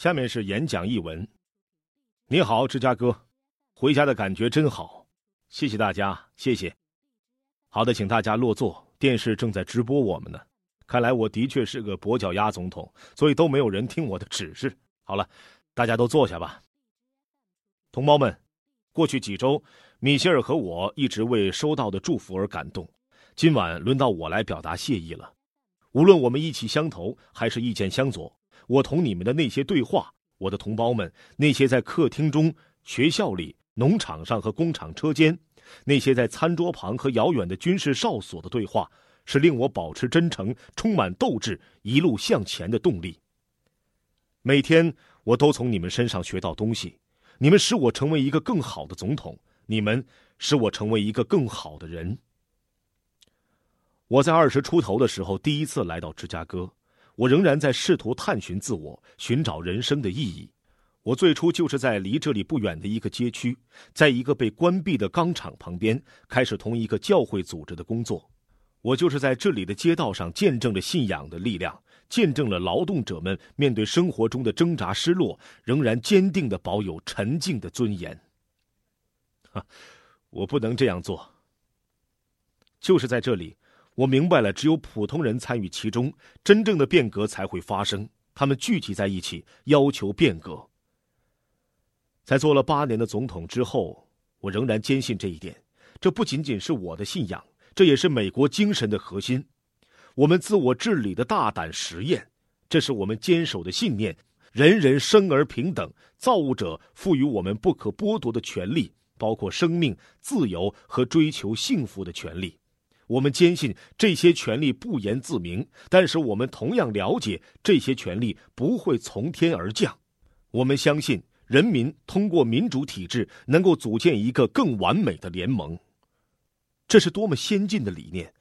下面是演讲译文。你好，芝加哥，回家的感觉真好，谢谢大家，谢谢。好的，请大家落座。电视正在直播我们呢，看来我的确是个跛脚鸭总统，所以都没有人听我的指示。好了，大家都坐下吧。同胞们，过去几周，米歇尔和我一直为收到的祝福而感动。今晚轮到我来表达谢意了。无论我们意气相投还是意见相左，我同你们的那些对话，我的同胞们，那些在客厅中、学校里、农场上和工厂车间。那些在餐桌旁和遥远的军事哨所的对话，是令我保持真诚、充满斗志、一路向前的动力。每天，我都从你们身上学到东西。你们使我成为一个更好的总统，你们使我成为一个更好的人。我在二十出头的时候第一次来到芝加哥，我仍然在试图探寻自我，寻找人生的意义。我最初就是在离这里不远的一个街区，在一个被关闭的钢厂旁边，开始同一个教会组织的工作。我就是在这里的街道上见证了信仰的力量，见证了劳动者们面对生活中的挣扎、失落，仍然坚定的保有沉静的尊严。哈，我不能这样做。就是在这里，我明白了，只有普通人参与其中，真正的变革才会发生。他们聚集在一起，要求变革。在做了八年的总统之后，我仍然坚信这一点。这不仅仅是我的信仰，这也是美国精神的核心。我们自我治理的大胆实验，这是我们坚守的信念：人人生而平等，造物者赋予我们不可剥夺的权利，包括生命、自由和追求幸福的权利。我们坚信这些权利不言自明，但是我们同样了解这些权利不会从天而降。我们相信。人民通过民主体制能够组建一个更完美的联盟，这是多么先进的理念！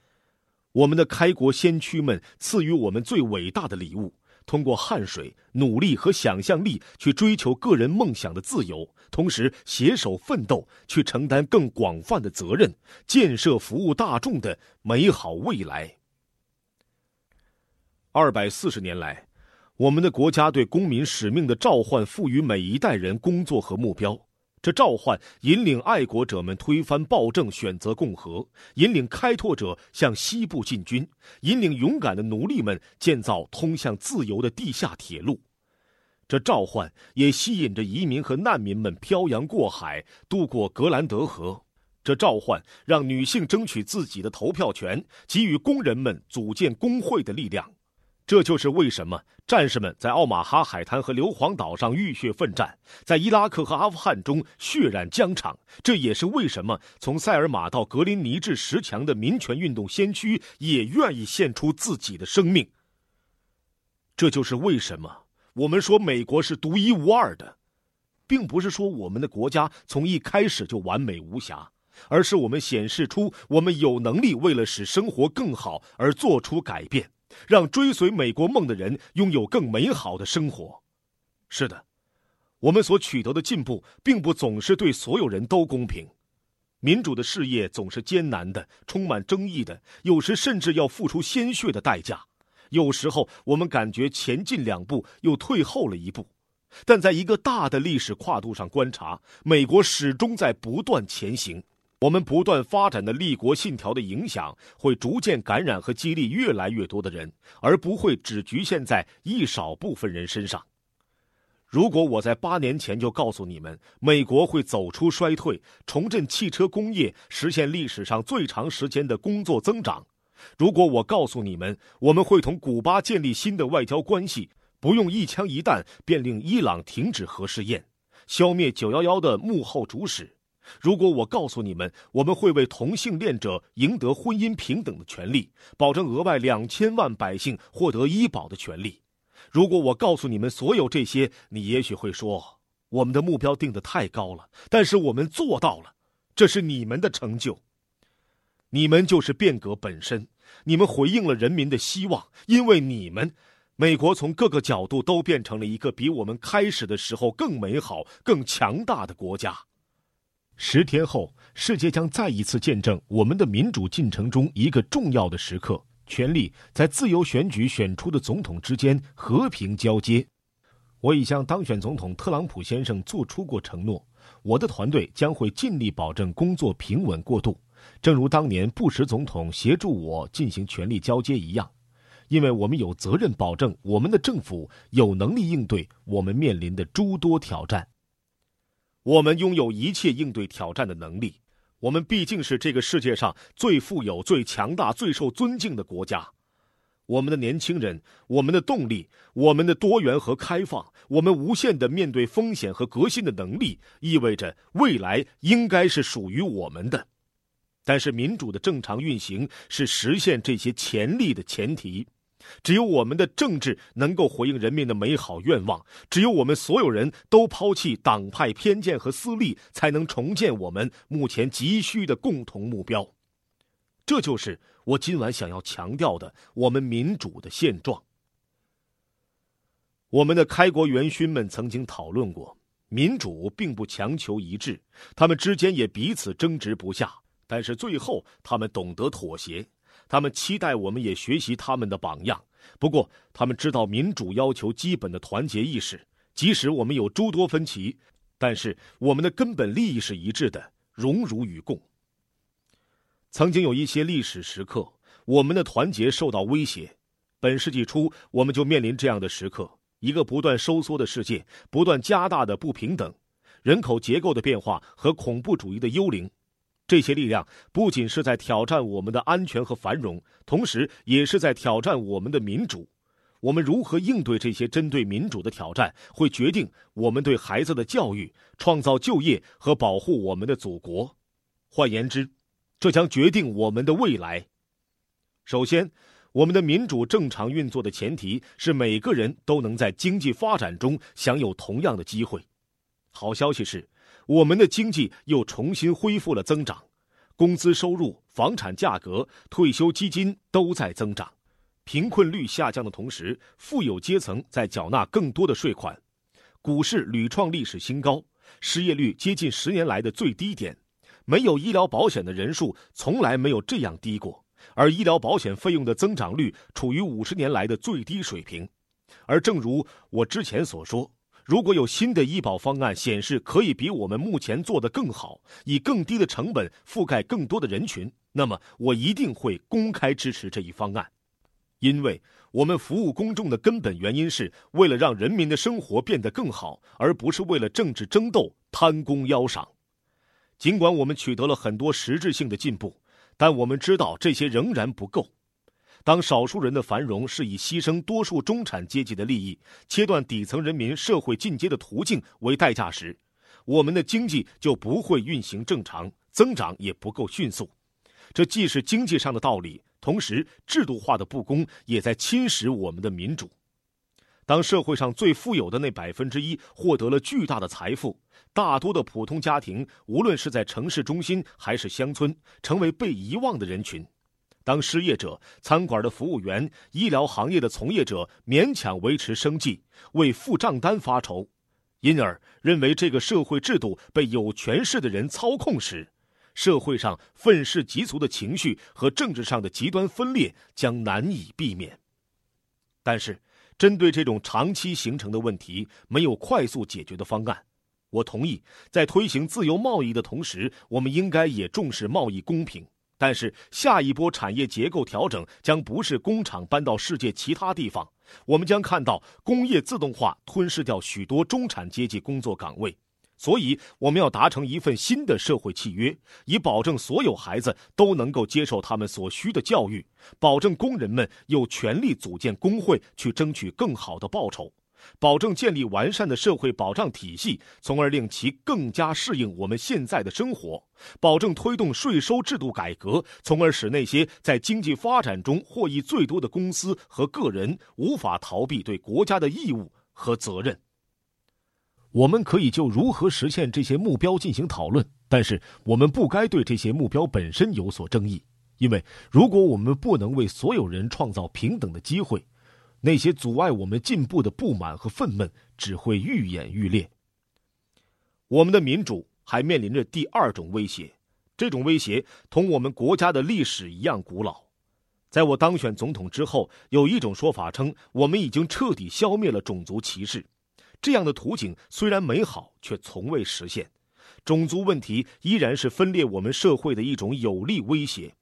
我们的开国先驱们赐予我们最伟大的礼物：通过汗水、努力和想象力去追求个人梦想的自由，同时携手奋斗去承担更广泛的责任，建设服务大众的美好未来。二百四十年来。我们的国家对公民使命的召唤赋予每一代人工作和目标，这召唤引领爱国者们推翻暴政，选择共和；引领开拓者向西部进军；引领勇敢的奴隶们建造通向自由的地下铁路。这召唤也吸引着移民和难民们漂洋过海，渡过格兰德河。这召唤让女性争取自己的投票权，给予工人们组建工会的力量。这就是为什么战士们在奥马哈海滩和硫磺岛上浴血奋战，在伊拉克和阿富汗中血染疆场。这也是为什么从塞尔玛到格林尼治十强的民权运动先驱也愿意献出自己的生命。这就是为什么我们说美国是独一无二的，并不是说我们的国家从一开始就完美无瑕，而是我们显示出我们有能力为了使生活更好而做出改变。让追随美国梦的人拥有更美好的生活。是的，我们所取得的进步并不总是对所有人都公平。民主的事业总是艰难的，充满争议的，有时甚至要付出鲜血的代价。有时候我们感觉前进两步又退后了一步，但在一个大的历史跨度上观察，美国始终在不断前行。我们不断发展的立国信条的影响，会逐渐感染和激励越来越多的人，而不会只局限在一少部分人身上。如果我在八年前就告诉你们，美国会走出衰退，重振汽车工业，实现历史上最长时间的工作增长；如果我告诉你们，我们会同古巴建立新的外交关系，不用一枪一弹便令伊朗停止核试验，消灭九幺幺的幕后主使。如果我告诉你们，我们会为同性恋者赢得婚姻平等的权利，保证额外两千万百姓获得医保的权利；如果我告诉你们所有这些，你也许会说，我们的目标定得太高了，但是我们做到了，这是你们的成就。你们就是变革本身，你们回应了人民的希望，因为你们，美国从各个角度都变成了一个比我们开始的时候更美好、更强大的国家。十天后，世界将再一次见证我们的民主进程中一个重要的时刻：权力在自由选举选出的总统之间和平交接。我已向当选总统特朗普先生做出过承诺，我的团队将会尽力保证工作平稳过渡，正如当年布什总统协助我进行权力交接一样，因为我们有责任保证我们的政府有能力应对我们面临的诸多挑战。我们拥有一切应对挑战的能力，我们毕竟是这个世界上最富有、最强大、最受尊敬的国家。我们的年轻人，我们的动力，我们的多元和开放，我们无限的面对风险和革新的能力，意味着未来应该是属于我们的。但是，民主的正常运行是实现这些潜力的前提。只有我们的政治能够回应人民的美好愿望，只有我们所有人都抛弃党派偏见和私利，才能重建我们目前急需的共同目标。这就是我今晚想要强调的：我们民主的现状。我们的开国元勋们曾经讨论过，民主并不强求一致，他们之间也彼此争执不下。但是最后，他们懂得妥协，他们期待我们也学习他们的榜样。不过，他们知道民主要求基本的团结意识，即使我们有诸多分歧，但是我们的根本利益是一致的，荣辱与共。曾经有一些历史时刻，我们的团结受到威胁。本世纪初，我们就面临这样的时刻：一个不断收缩的世界，不断加大的不平等，人口结构的变化和恐怖主义的幽灵。这些力量不仅是在挑战我们的安全和繁荣，同时也是在挑战我们的民主。我们如何应对这些针对民主的挑战，会决定我们对孩子的教育、创造就业和保护我们的祖国。换言之，这将决定我们的未来。首先，我们的民主正常运作的前提是每个人都能在经济发展中享有同样的机会。好消息是，我们的经济又重新恢复了增长，工资收入、房产价格、退休基金都在增长，贫困率下降的同时，富有阶层在缴纳更多的税款，股市屡创历史新高，失业率接近十年来的最低点。没有医疗保险的人数从来没有这样低过，而医疗保险费用的增长率处于五十年来的最低水平。而正如我之前所说，如果有新的医保方案显示可以比我们目前做得更好，以更低的成本覆盖更多的人群，那么我一定会公开支持这一方案，因为我们服务公众的根本原因是为了让人民的生活变得更好，而不是为了政治争斗、贪功邀赏。尽管我们取得了很多实质性的进步，但我们知道这些仍然不够。当少数人的繁荣是以牺牲多数中产阶级的利益、切断底层人民社会进阶的途径为代价时，我们的经济就不会运行正常，增长也不够迅速。这既是经济上的道理，同时制度化的不公也在侵蚀我们的民主。当社会上最富有的那百分之一获得了巨大的财富，大多的普通家庭，无论是在城市中心还是乡村，成为被遗忘的人群。当失业者、餐馆的服务员、医疗行业的从业者勉强维持生计，为付账单发愁，因而认为这个社会制度被有权势的人操控时，社会上愤世嫉俗的情绪和政治上的极端分裂将难以避免。但是。针对这种长期形成的问题，没有快速解决的方案。我同意，在推行自由贸易的同时，我们应该也重视贸易公平。但是，下一波产业结构调整将不是工厂搬到世界其他地方，我们将看到工业自动化吞噬掉许多中产阶级工作岗位。所以，我们要达成一份新的社会契约，以保证所有孩子都能够接受他们所需的教育，保证工人们有权利组建工会去争取更好的报酬，保证建立完善的社会保障体系，从而令其更加适应我们现在的生活，保证推动税收制度改革，从而使那些在经济发展中获益最多的公司和个人无法逃避对国家的义务和责任。我们可以就如何实现这些目标进行讨论，但是我们不该对这些目标本身有所争议，因为如果我们不能为所有人创造平等的机会，那些阻碍我们进步的不满和愤懑只会愈演愈烈。我们的民主还面临着第二种威胁，这种威胁同我们国家的历史一样古老。在我当选总统之后，有一种说法称，我们已经彻底消灭了种族歧视。这样的图景虽然美好，却从未实现。种族问题依然是分裂我们社会的一种有力威胁。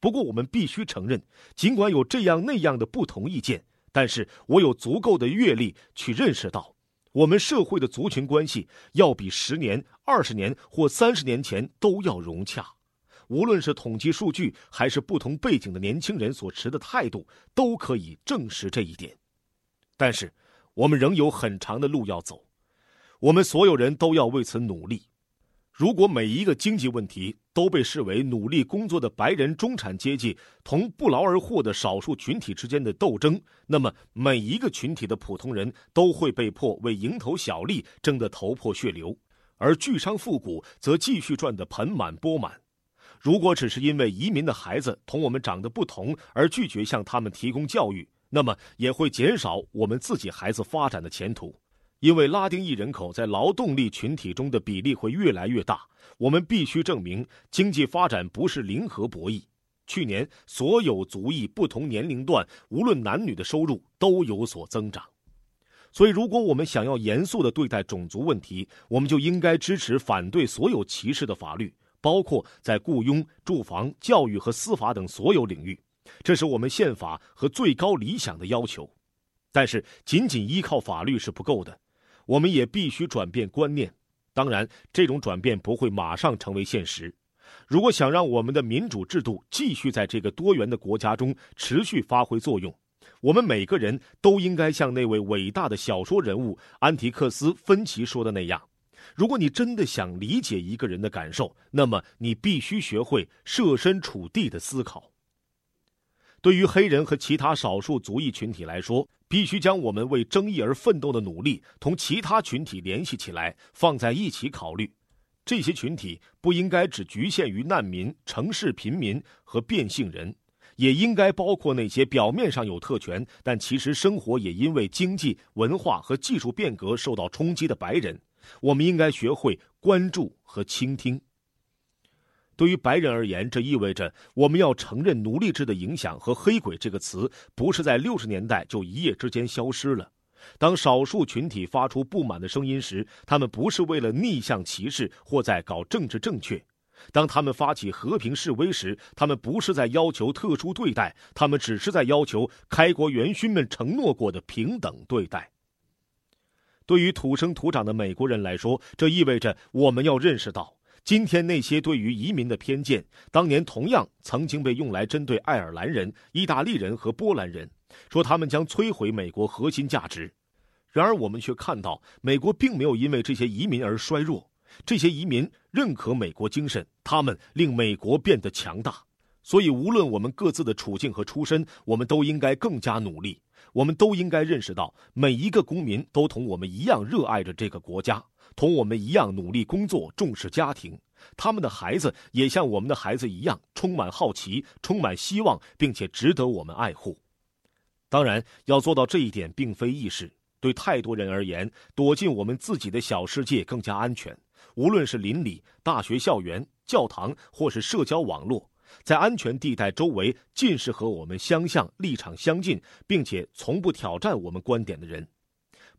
不过，我们必须承认，尽管有这样那样的不同意见，但是我有足够的阅历去认识到，我们社会的族群关系要比十年、二十年或三十年前都要融洽。无论是统计数据，还是不同背景的年轻人所持的态度，都可以证实这一点。但是，我们仍有很长的路要走，我们所有人都要为此努力。如果每一个经济问题都被视为努力工作的白人中产阶级同不劳而获的少数群体之间的斗争，那么每一个群体的普通人都会被迫为蝇头小利争得头破血流，而巨商富贾则继续赚得盆满钵满。如果只是因为移民的孩子同我们长得不同而拒绝向他们提供教育，那么也会减少我们自己孩子发展的前途。因为拉丁裔人口在劳动力群体中的比例会越来越大，我们必须证明经济发展不是零和博弈。去年，所有族裔不同年龄段，无论男女的收入都有所增长。所以，如果我们想要严肃地对待种族问题，我们就应该支持反对所有歧视的法律，包括在雇佣、住房、教育和司法等所有领域。这是我们宪法和最高理想的要求。但是，仅仅依靠法律是不够的。我们也必须转变观念，当然，这种转变不会马上成为现实。如果想让我们的民主制度继续在这个多元的国家中持续发挥作用，我们每个人都应该像那位伟大的小说人物安提克斯·芬奇说的那样：如果你真的想理解一个人的感受，那么你必须学会设身处地的思考。对于黑人和其他少数族裔群体来说，必须将我们为正义而奋斗的努力同其他群体联系起来，放在一起考虑。这些群体不应该只局限于难民、城市贫民和变性人，也应该包括那些表面上有特权，但其实生活也因为经济、文化和技术变革受到冲击的白人。我们应该学会关注和倾听。对于白人而言，这意味着我们要承认奴隶制的影响和“黑鬼”这个词不是在六十年代就一夜之间消失了。当少数群体发出不满的声音时，他们不是为了逆向歧视或在搞政治正确；当他们发起和平示威时，他们不是在要求特殊对待，他们只是在要求开国元勋们承诺过的平等对待。对于土生土长的美国人来说，这意味着我们要认识到。今天那些对于移民的偏见，当年同样曾经被用来针对爱尔兰人、意大利人和波兰人，说他们将摧毁美国核心价值。然而，我们却看到，美国并没有因为这些移民而衰弱。这些移民认可美国精神，他们令美国变得强大。所以，无论我们各自的处境和出身，我们都应该更加努力。我们都应该认识到，每一个公民都同我们一样热爱着这个国家。同我们一样努力工作、重视家庭，他们的孩子也像我们的孩子一样充满好奇、充满希望，并且值得我们爱护。当然，要做到这一点并非易事。对太多人而言，躲进我们自己的小世界更加安全。无论是邻里、大学校园、教堂，或是社交网络，在安全地带周围尽是和我们相像、立场相近，并且从不挑战我们观点的人。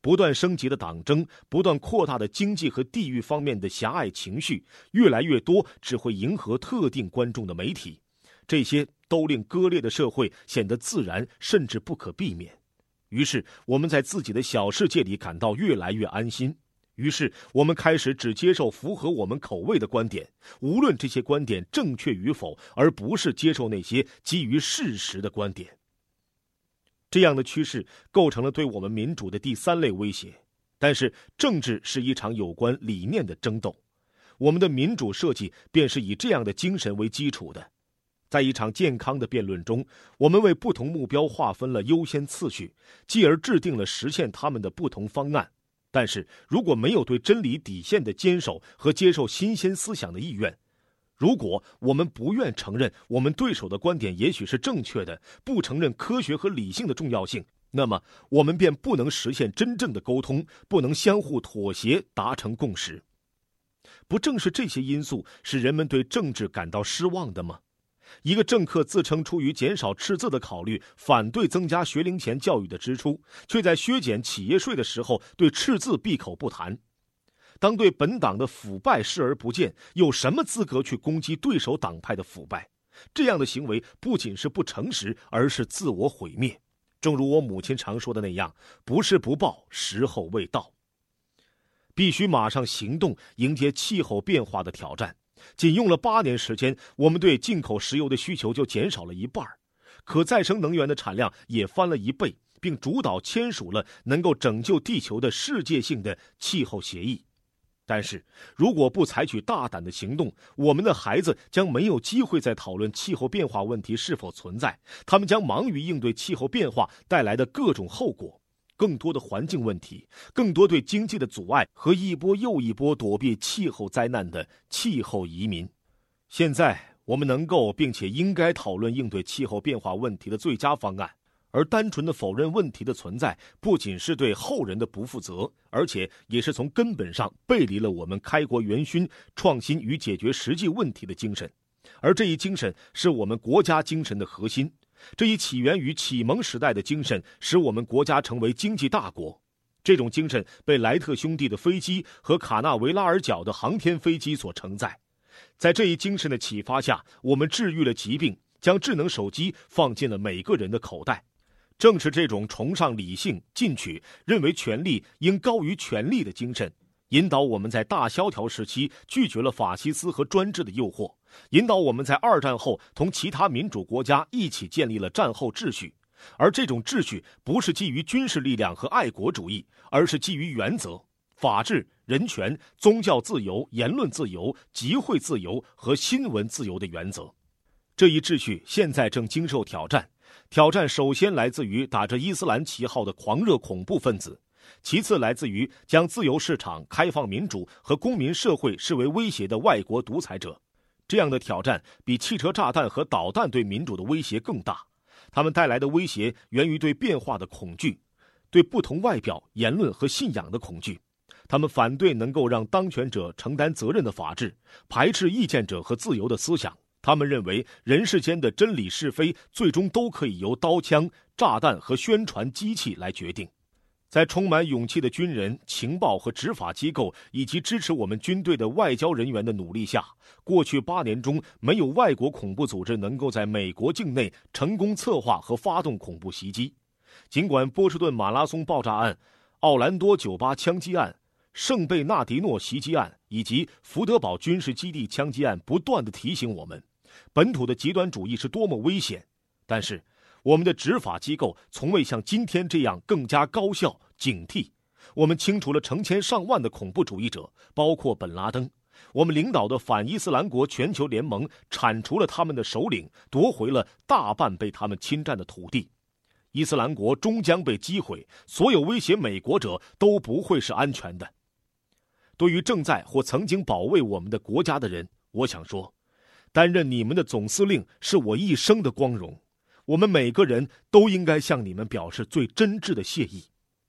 不断升级的党争，不断扩大的经济和地域方面的狭隘情绪，越来越多只会迎合特定观众的媒体，这些都令割裂的社会显得自然甚至不可避免。于是，我们在自己的小世界里感到越来越安心。于是，我们开始只接受符合我们口味的观点，无论这些观点正确与否，而不是接受那些基于事实的观点。这样的趋势构成了对我们民主的第三类威胁，但是政治是一场有关理念的争斗，我们的民主设计便是以这样的精神为基础的。在一场健康的辩论中，我们为不同目标划分了优先次序，继而制定了实现他们的不同方案。但是如果没有对真理底线的坚守和接受新鲜思想的意愿，如果我们不愿承认我们对手的观点也许是正确的，不承认科学和理性的重要性，那么我们便不能实现真正的沟通，不能相互妥协达成共识。不正是这些因素使人们对政治感到失望的吗？一个政客自称出于减少赤字的考虑，反对增加学龄前教育的支出，却在削减企业税的时候对赤字闭口不谈。当对本党的腐败视而不见，有什么资格去攻击对手党派的腐败？这样的行为不仅是不诚实，而是自我毁灭。正如我母亲常说的那样：“不是不报，时候未到。”必须马上行动，迎接气候变化的挑战。仅用了八年时间，我们对进口石油的需求就减少了一半可再生能源的产量也翻了一倍，并主导签署了能够拯救地球的世界性的气候协议。但是，如果不采取大胆的行动，我们的孩子将没有机会再讨论气候变化问题是否存在，他们将忙于应对气候变化带来的各种后果。更多的环境问题，更多对经济的阻碍和一波又一波躲避气候灾难的气候移民。现在我们能够并且应该讨论应对气候变化问题的最佳方案，而单纯的否认问题的存在，不仅是对后人的不负责，而且也是从根本上背离了我们开国元勋创新与解决实际问题的精神。而这一精神是我们国家精神的核心。这一起源于启蒙时代的精神，使我们国家成为经济大国。这种精神被莱特兄弟的飞机和卡纳维拉尔角的航天飞机所承载。在这一精神的启发下，我们治愈了疾病，将智能手机放进了每个人的口袋。正是这种崇尚理性、进取、认为权力应高于权力的精神。引导我们在大萧条时期拒绝了法西斯和专制的诱惑，引导我们在二战后同其他民主国家一起建立了战后秩序，而这种秩序不是基于军事力量和爱国主义，而是基于原则：法治、人权、宗教自由、言论自由、集会自由和新闻自由的原则。这一秩序现在正经受挑战，挑战首先来自于打着伊斯兰旗号的狂热恐怖分子。其次，来自于将自由市场、开放民主和公民社会视为威胁的外国独裁者，这样的挑战比汽车炸弹和导弹对民主的威胁更大。他们带来的威胁源于对变化的恐惧，对不同外表、言论和信仰的恐惧。他们反对能够让当权者承担责任的法治，排斥意见者和自由的思想。他们认为人世间的真理是非最终都可以由刀枪、炸弹和宣传机器来决定。在充满勇气的军人、情报和执法机构以及支持我们军队的外交人员的努力下，过去八年中没有外国恐怖组织能够在美国境内成功策划和发动恐怖袭击。尽管波士顿马拉松爆炸案、奥兰多酒吧枪击案、圣贝纳迪诺袭击案以及福德堡军事基地枪击案不断的提醒我们，本土的极端主义是多么危险，但是。我们的执法机构从未像今天这样更加高效、警惕。我们清除了成千上万的恐怖主义者，包括本拉登。我们领导的反伊斯兰国全球联盟铲除了他们的首领，夺回了大半被他们侵占的土地。伊斯兰国终将被击毁。所有威胁美国者都不会是安全的。对于正在或曾经保卫我们的国家的人，我想说，担任你们的总司令是我一生的光荣。我们每个人都应该向你们表示最真挚的谢意，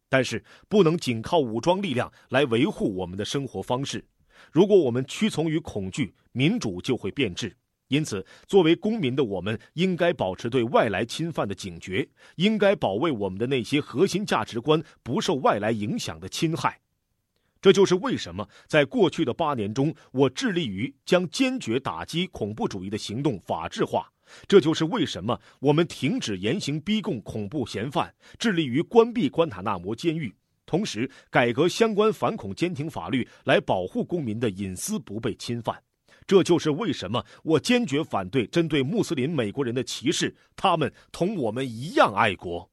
但是不能仅靠武装力量来维护我们的生活方式。如果我们屈从于恐惧，民主就会变质。因此，作为公民的我们，应该保持对外来侵犯的警觉，应该保卫我们的那些核心价值观不受外来影响的侵害。这就是为什么在过去的八年中，我致力于将坚决打击恐怖主义的行动法制化。这就是为什么我们停止严刑逼供恐怖嫌犯，致力于关闭关塔那摩监狱，同时改革相关反恐监听法律，来保护公民的隐私不被侵犯。这就是为什么我坚决反对针对穆斯林美国人的歧视，他们同我们一样爱国。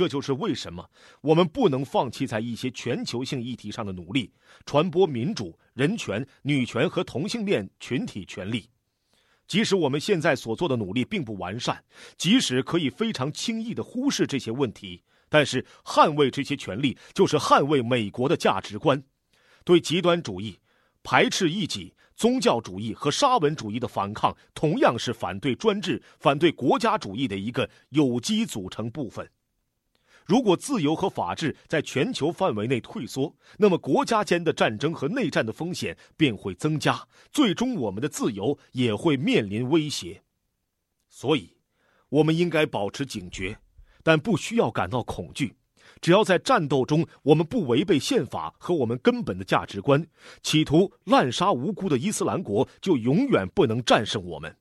这就是为什么我们不能放弃在一些全球性议题上的努力，传播民主、人权、女权和同性恋群体权利。即使我们现在所做的努力并不完善，即使可以非常轻易地忽视这些问题，但是捍卫这些权利就是捍卫美国的价值观。对极端主义、排斥异己、宗教主义和沙文主义的反抗，同样是反对专制、反对国家主义的一个有机组成部分。如果自由和法治在全球范围内退缩，那么国家间的战争和内战的风险便会增加，最终我们的自由也会面临威胁。所以，我们应该保持警觉，但不需要感到恐惧。只要在战斗中我们不违背宪法和我们根本的价值观，企图滥杀无辜的伊斯兰国就永远不能战胜我们。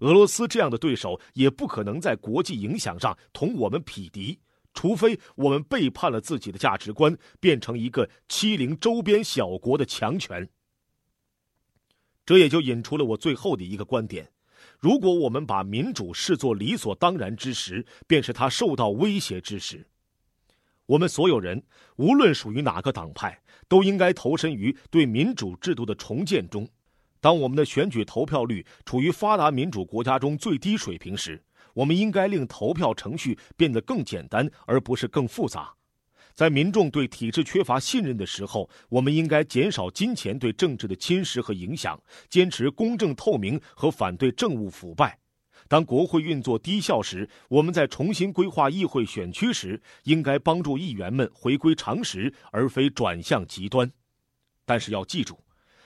俄罗斯这样的对手也不可能在国际影响上同我们匹敌，除非我们背叛了自己的价值观，变成一个欺凌周边小国的强权。这也就引出了我最后的一个观点：如果我们把民主视作理所当然之时，便是它受到威胁之时。我们所有人，无论属于哪个党派，都应该投身于对民主制度的重建中。当我们的选举投票率处于发达民主国家中最低水平时，我们应该令投票程序变得更简单，而不是更复杂。在民众对体制缺乏信任的时候，我们应该减少金钱对政治的侵蚀和影响，坚持公正透明和反对政务腐败。当国会运作低效时，我们在重新规划议会选区时，应该帮助议员们回归常识，而非转向极端。但是要记住。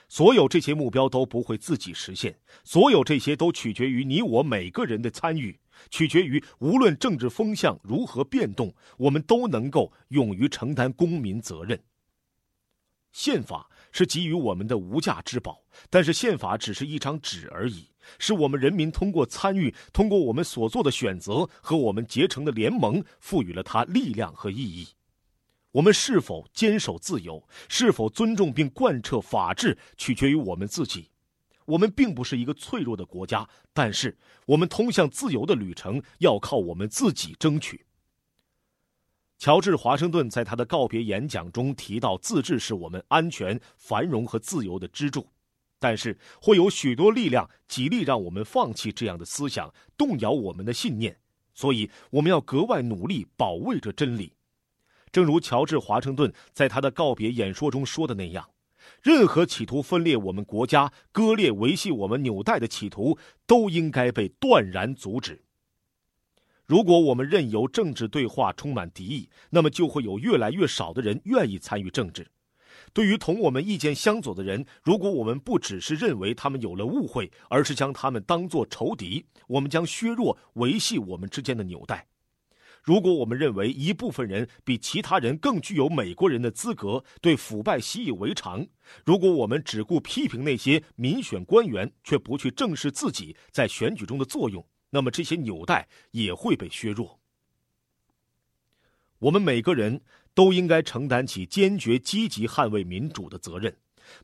所有这些目标都不会自己实现，所有这些都取决于你我每个人的参与，取决于无论政治风向如何变动，我们都能够勇于承担公民责任。宪法是给予我们的无价之宝，但是宪法只是一张纸而已，是我们人民通过参与，通过我们所做的选择和我们结成的联盟，赋予了它力量和意义。我们是否坚守自由，是否尊重并贯彻法治，取决于我们自己。我们并不是一个脆弱的国家，但是我们通向自由的旅程要靠我们自己争取。乔治·华盛顿在他的告别演讲中提到，自治是我们安全、繁荣和自由的支柱，但是会有许多力量极力让我们放弃这样的思想，动摇我们的信念，所以我们要格外努力保卫着真理。正如乔治·华盛顿在他的告别演说中说的那样，任何企图分裂我们国家、割裂维系我们纽带的企图，都应该被断然阻止。如果我们任由政治对话充满敌意，那么就会有越来越少的人愿意参与政治。对于同我们意见相左的人，如果我们不只是认为他们有了误会，而是将他们当作仇敌，我们将削弱维系我们之间的纽带。如果我们认为一部分人比其他人更具有美国人的资格，对腐败习以为常；如果我们只顾批评那些民选官员，却不去正视自己在选举中的作用，那么这些纽带也会被削弱。我们每个人都应该承担起坚决积极捍卫民主的责任，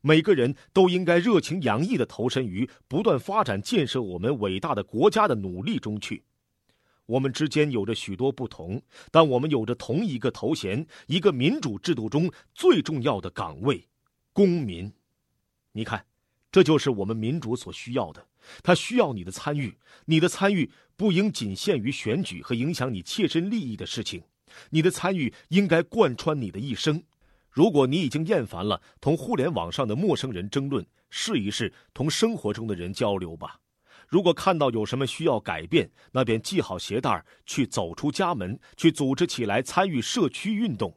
每个人都应该热情洋溢的投身于不断发展建设我们伟大的国家的努力中去。我们之间有着许多不同，但我们有着同一个头衔，一个民主制度中最重要的岗位——公民。你看，这就是我们民主所需要的。它需要你的参与，你的参与不应仅限于选举和影响你切身利益的事情，你的参与应该贯穿你的一生。如果你已经厌烦了同互联网上的陌生人争论，试一试同生活中的人交流吧。如果看到有什么需要改变，那便系好鞋带去走出家门，去组织起来参与社区运动；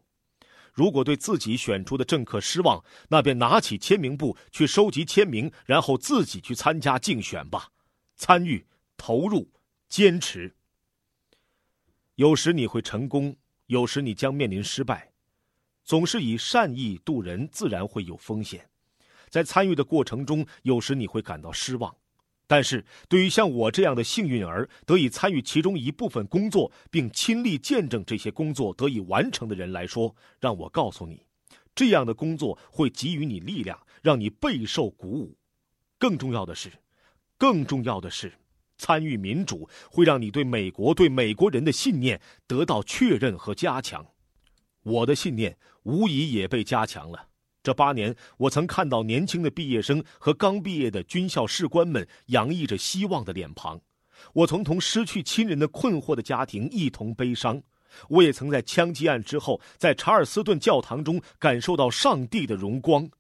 如果对自己选出的政客失望，那便拿起签名簿去收集签名，然后自己去参加竞选吧。参与、投入、坚持。有时你会成功，有时你将面临失败。总是以善意度人，自然会有风险。在参与的过程中，有时你会感到失望。但是对于像我这样的幸运儿，得以参与其中一部分工作，并亲历见证这些工作得以完成的人来说，让我告诉你，这样的工作会给予你力量，让你备受鼓舞。更重要的是，更重要的是，参与民主会让你对美国、对美国人的信念得到确认和加强。我的信念无疑也被加强了。这八年，我曾看到年轻的毕业生和刚毕业的军校士官们洋溢着希望的脸庞；我曾同失去亲人的困惑的家庭一同悲伤；我也曾在枪击案之后，在查尔斯顿教堂中感受到上帝的荣光。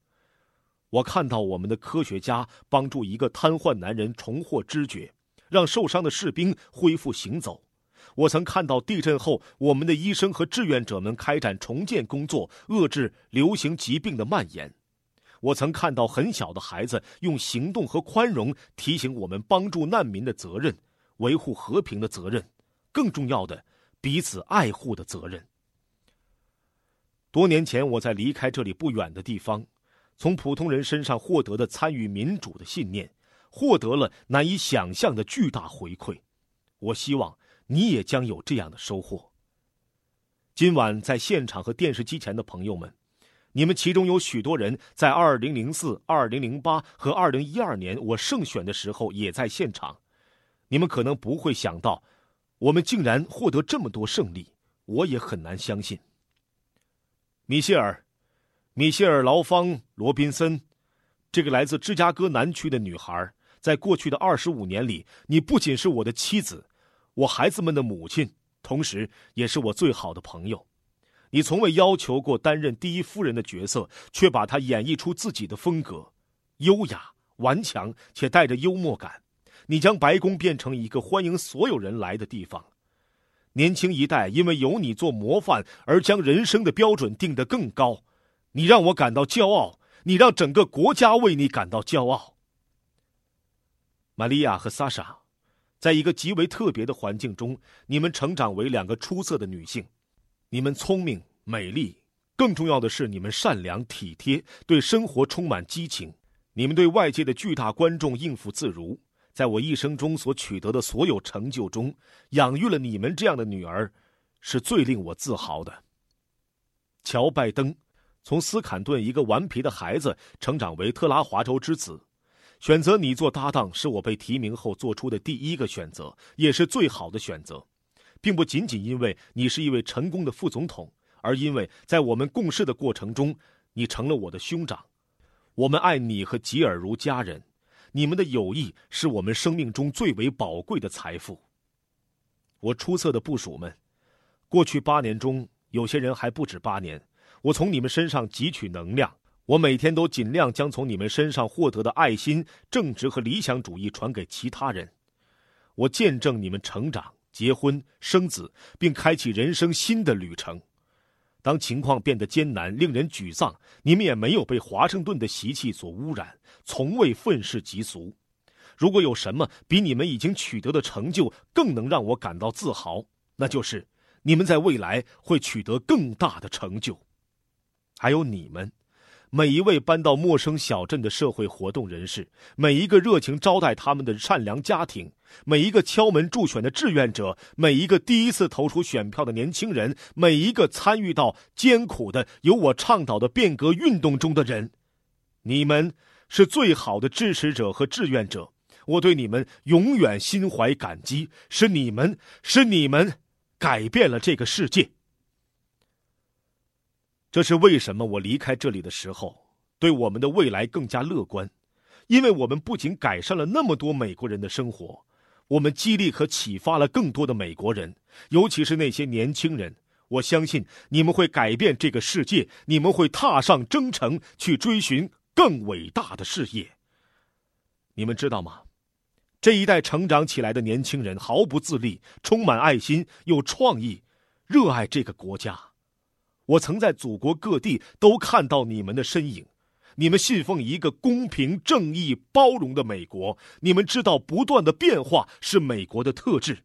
我看到我们的科学家帮助一个瘫痪男人重获知觉，让受伤的士兵恢复行走。我曾看到地震后，我们的医生和志愿者们开展重建工作，遏制流行疾病的蔓延。我曾看到很小的孩子用行动和宽容提醒我们帮助难民的责任。维护和平的责任，更重要的，彼此爱护的责任。多年前，我在离开这里不远的地方，从普通人身上获得的参与民主的信念，获得了难以想象的巨大回馈。我希望你也将有这样的收获。今晚在现场和电视机前的朋友们，你们其中有许多人在二零零四、二零零八和二零一二年我胜选的时候也在现场。你们可能不会想到，我们竟然获得这么多胜利，我也很难相信。米歇尔，米歇尔·劳芳·罗宾森，这个来自芝加哥南区的女孩。在过去的二十五年里，你不仅是我的妻子，我孩子们的母亲，同时也是我最好的朋友。你从未要求过担任第一夫人的角色，却把它演绎出自己的风格，优雅、顽强且带着幽默感。你将白宫变成一个欢迎所有人来的地方。年轻一代因为有你做模范而将人生的标准定得更高。你让我感到骄傲，你让整个国家为你感到骄傲。玛利亚和萨莎，在一个极为特别的环境中，你们成长为两个出色的女性。你们聪明、美丽，更重要的是，你们善良、体贴，对生活充满激情。你们对外界的巨大观众应付自如。在我一生中所取得的所有成就中，养育了你们这样的女儿，是最令我自豪的。乔·拜登，从斯坎顿一个顽皮的孩子，成长为特拉华州之子。选择你做搭档是我被提名后做出的第一个选择，也是最好的选择，并不仅仅因为你是一位成功的副总统，而因为在我们共事的过程中，你成了我的兄长。我们爱你和吉尔如家人，你们的友谊是我们生命中最为宝贵的财富。我出色的部属们，过去八年中，有些人还不止八年，我从你们身上汲取能量。我每天都尽量将从你们身上获得的爱心、正直和理想主义传给其他人。我见证你们成长、结婚、生子，并开启人生新的旅程。当情况变得艰难、令人沮丧，你们也没有被华盛顿的习气所污染，从未愤世嫉俗。如果有什么比你们已经取得的成就更能让我感到自豪，那就是你们在未来会取得更大的成就。还有你们。每一位搬到陌生小镇的社会活动人士，每一个热情招待他们的善良家庭，每一个敲门助选的志愿者，每一个第一次投出选票的年轻人，每一个参与到艰苦的由我倡导的变革运动中的人，你们是最好的支持者和志愿者，我对你们永远心怀感激。是你们，是你们，改变了这个世界。这是为什么？我离开这里的时候，对我们的未来更加乐观，因为我们不仅改善了那么多美国人的生活，我们激励和启发了更多的美国人，尤其是那些年轻人。我相信你们会改变这个世界，你们会踏上征程，去追寻更伟大的事业。你们知道吗？这一代成长起来的年轻人毫不自立，充满爱心，有创意，热爱这个国家。我曾在祖国各地都看到你们的身影，你们信奉一个公平、正义、包容的美国。你们知道，不断的变化是美国的特质。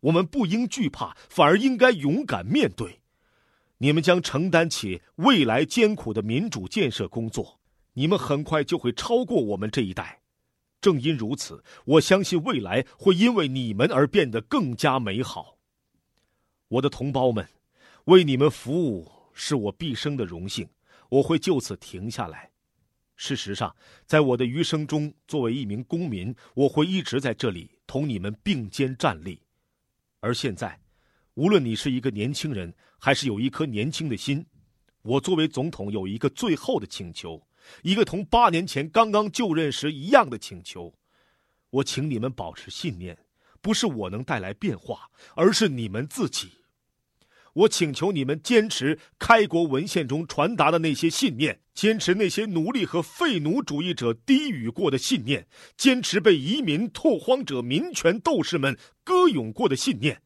我们不应惧怕，反而应该勇敢面对。你们将承担起未来艰苦的民主建设工作，你们很快就会超过我们这一代。正因如此，我相信未来会因为你们而变得更加美好。我的同胞们。为你们服务是我毕生的荣幸，我会就此停下来。事实上，在我的余生中，作为一名公民，我会一直在这里同你们并肩站立。而现在，无论你是一个年轻人，还是有一颗年轻的心，我作为总统有一个最后的请求，一个同八年前刚刚就任时一样的请求。我请你们保持信念，不是我能带来变化，而是你们自己。我请求你们坚持开国文献中传达的那些信念，坚持那些奴隶和废奴主义者低语过的信念，坚持被移民拓荒者、民权斗士们歌咏过的信念，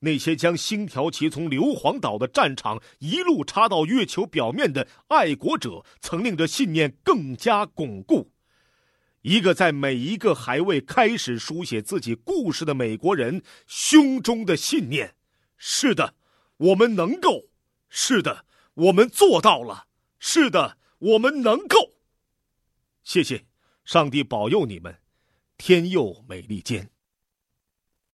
那些将星条旗从硫磺岛的战场一路插到月球表面的爱国者，曾令这信念更加巩固。一个在每一个还未开始书写自己故事的美国人胸中的信念。是的，我们能够；是的，我们做到了；是的，我们能够。谢谢，上帝保佑你们，天佑美利坚。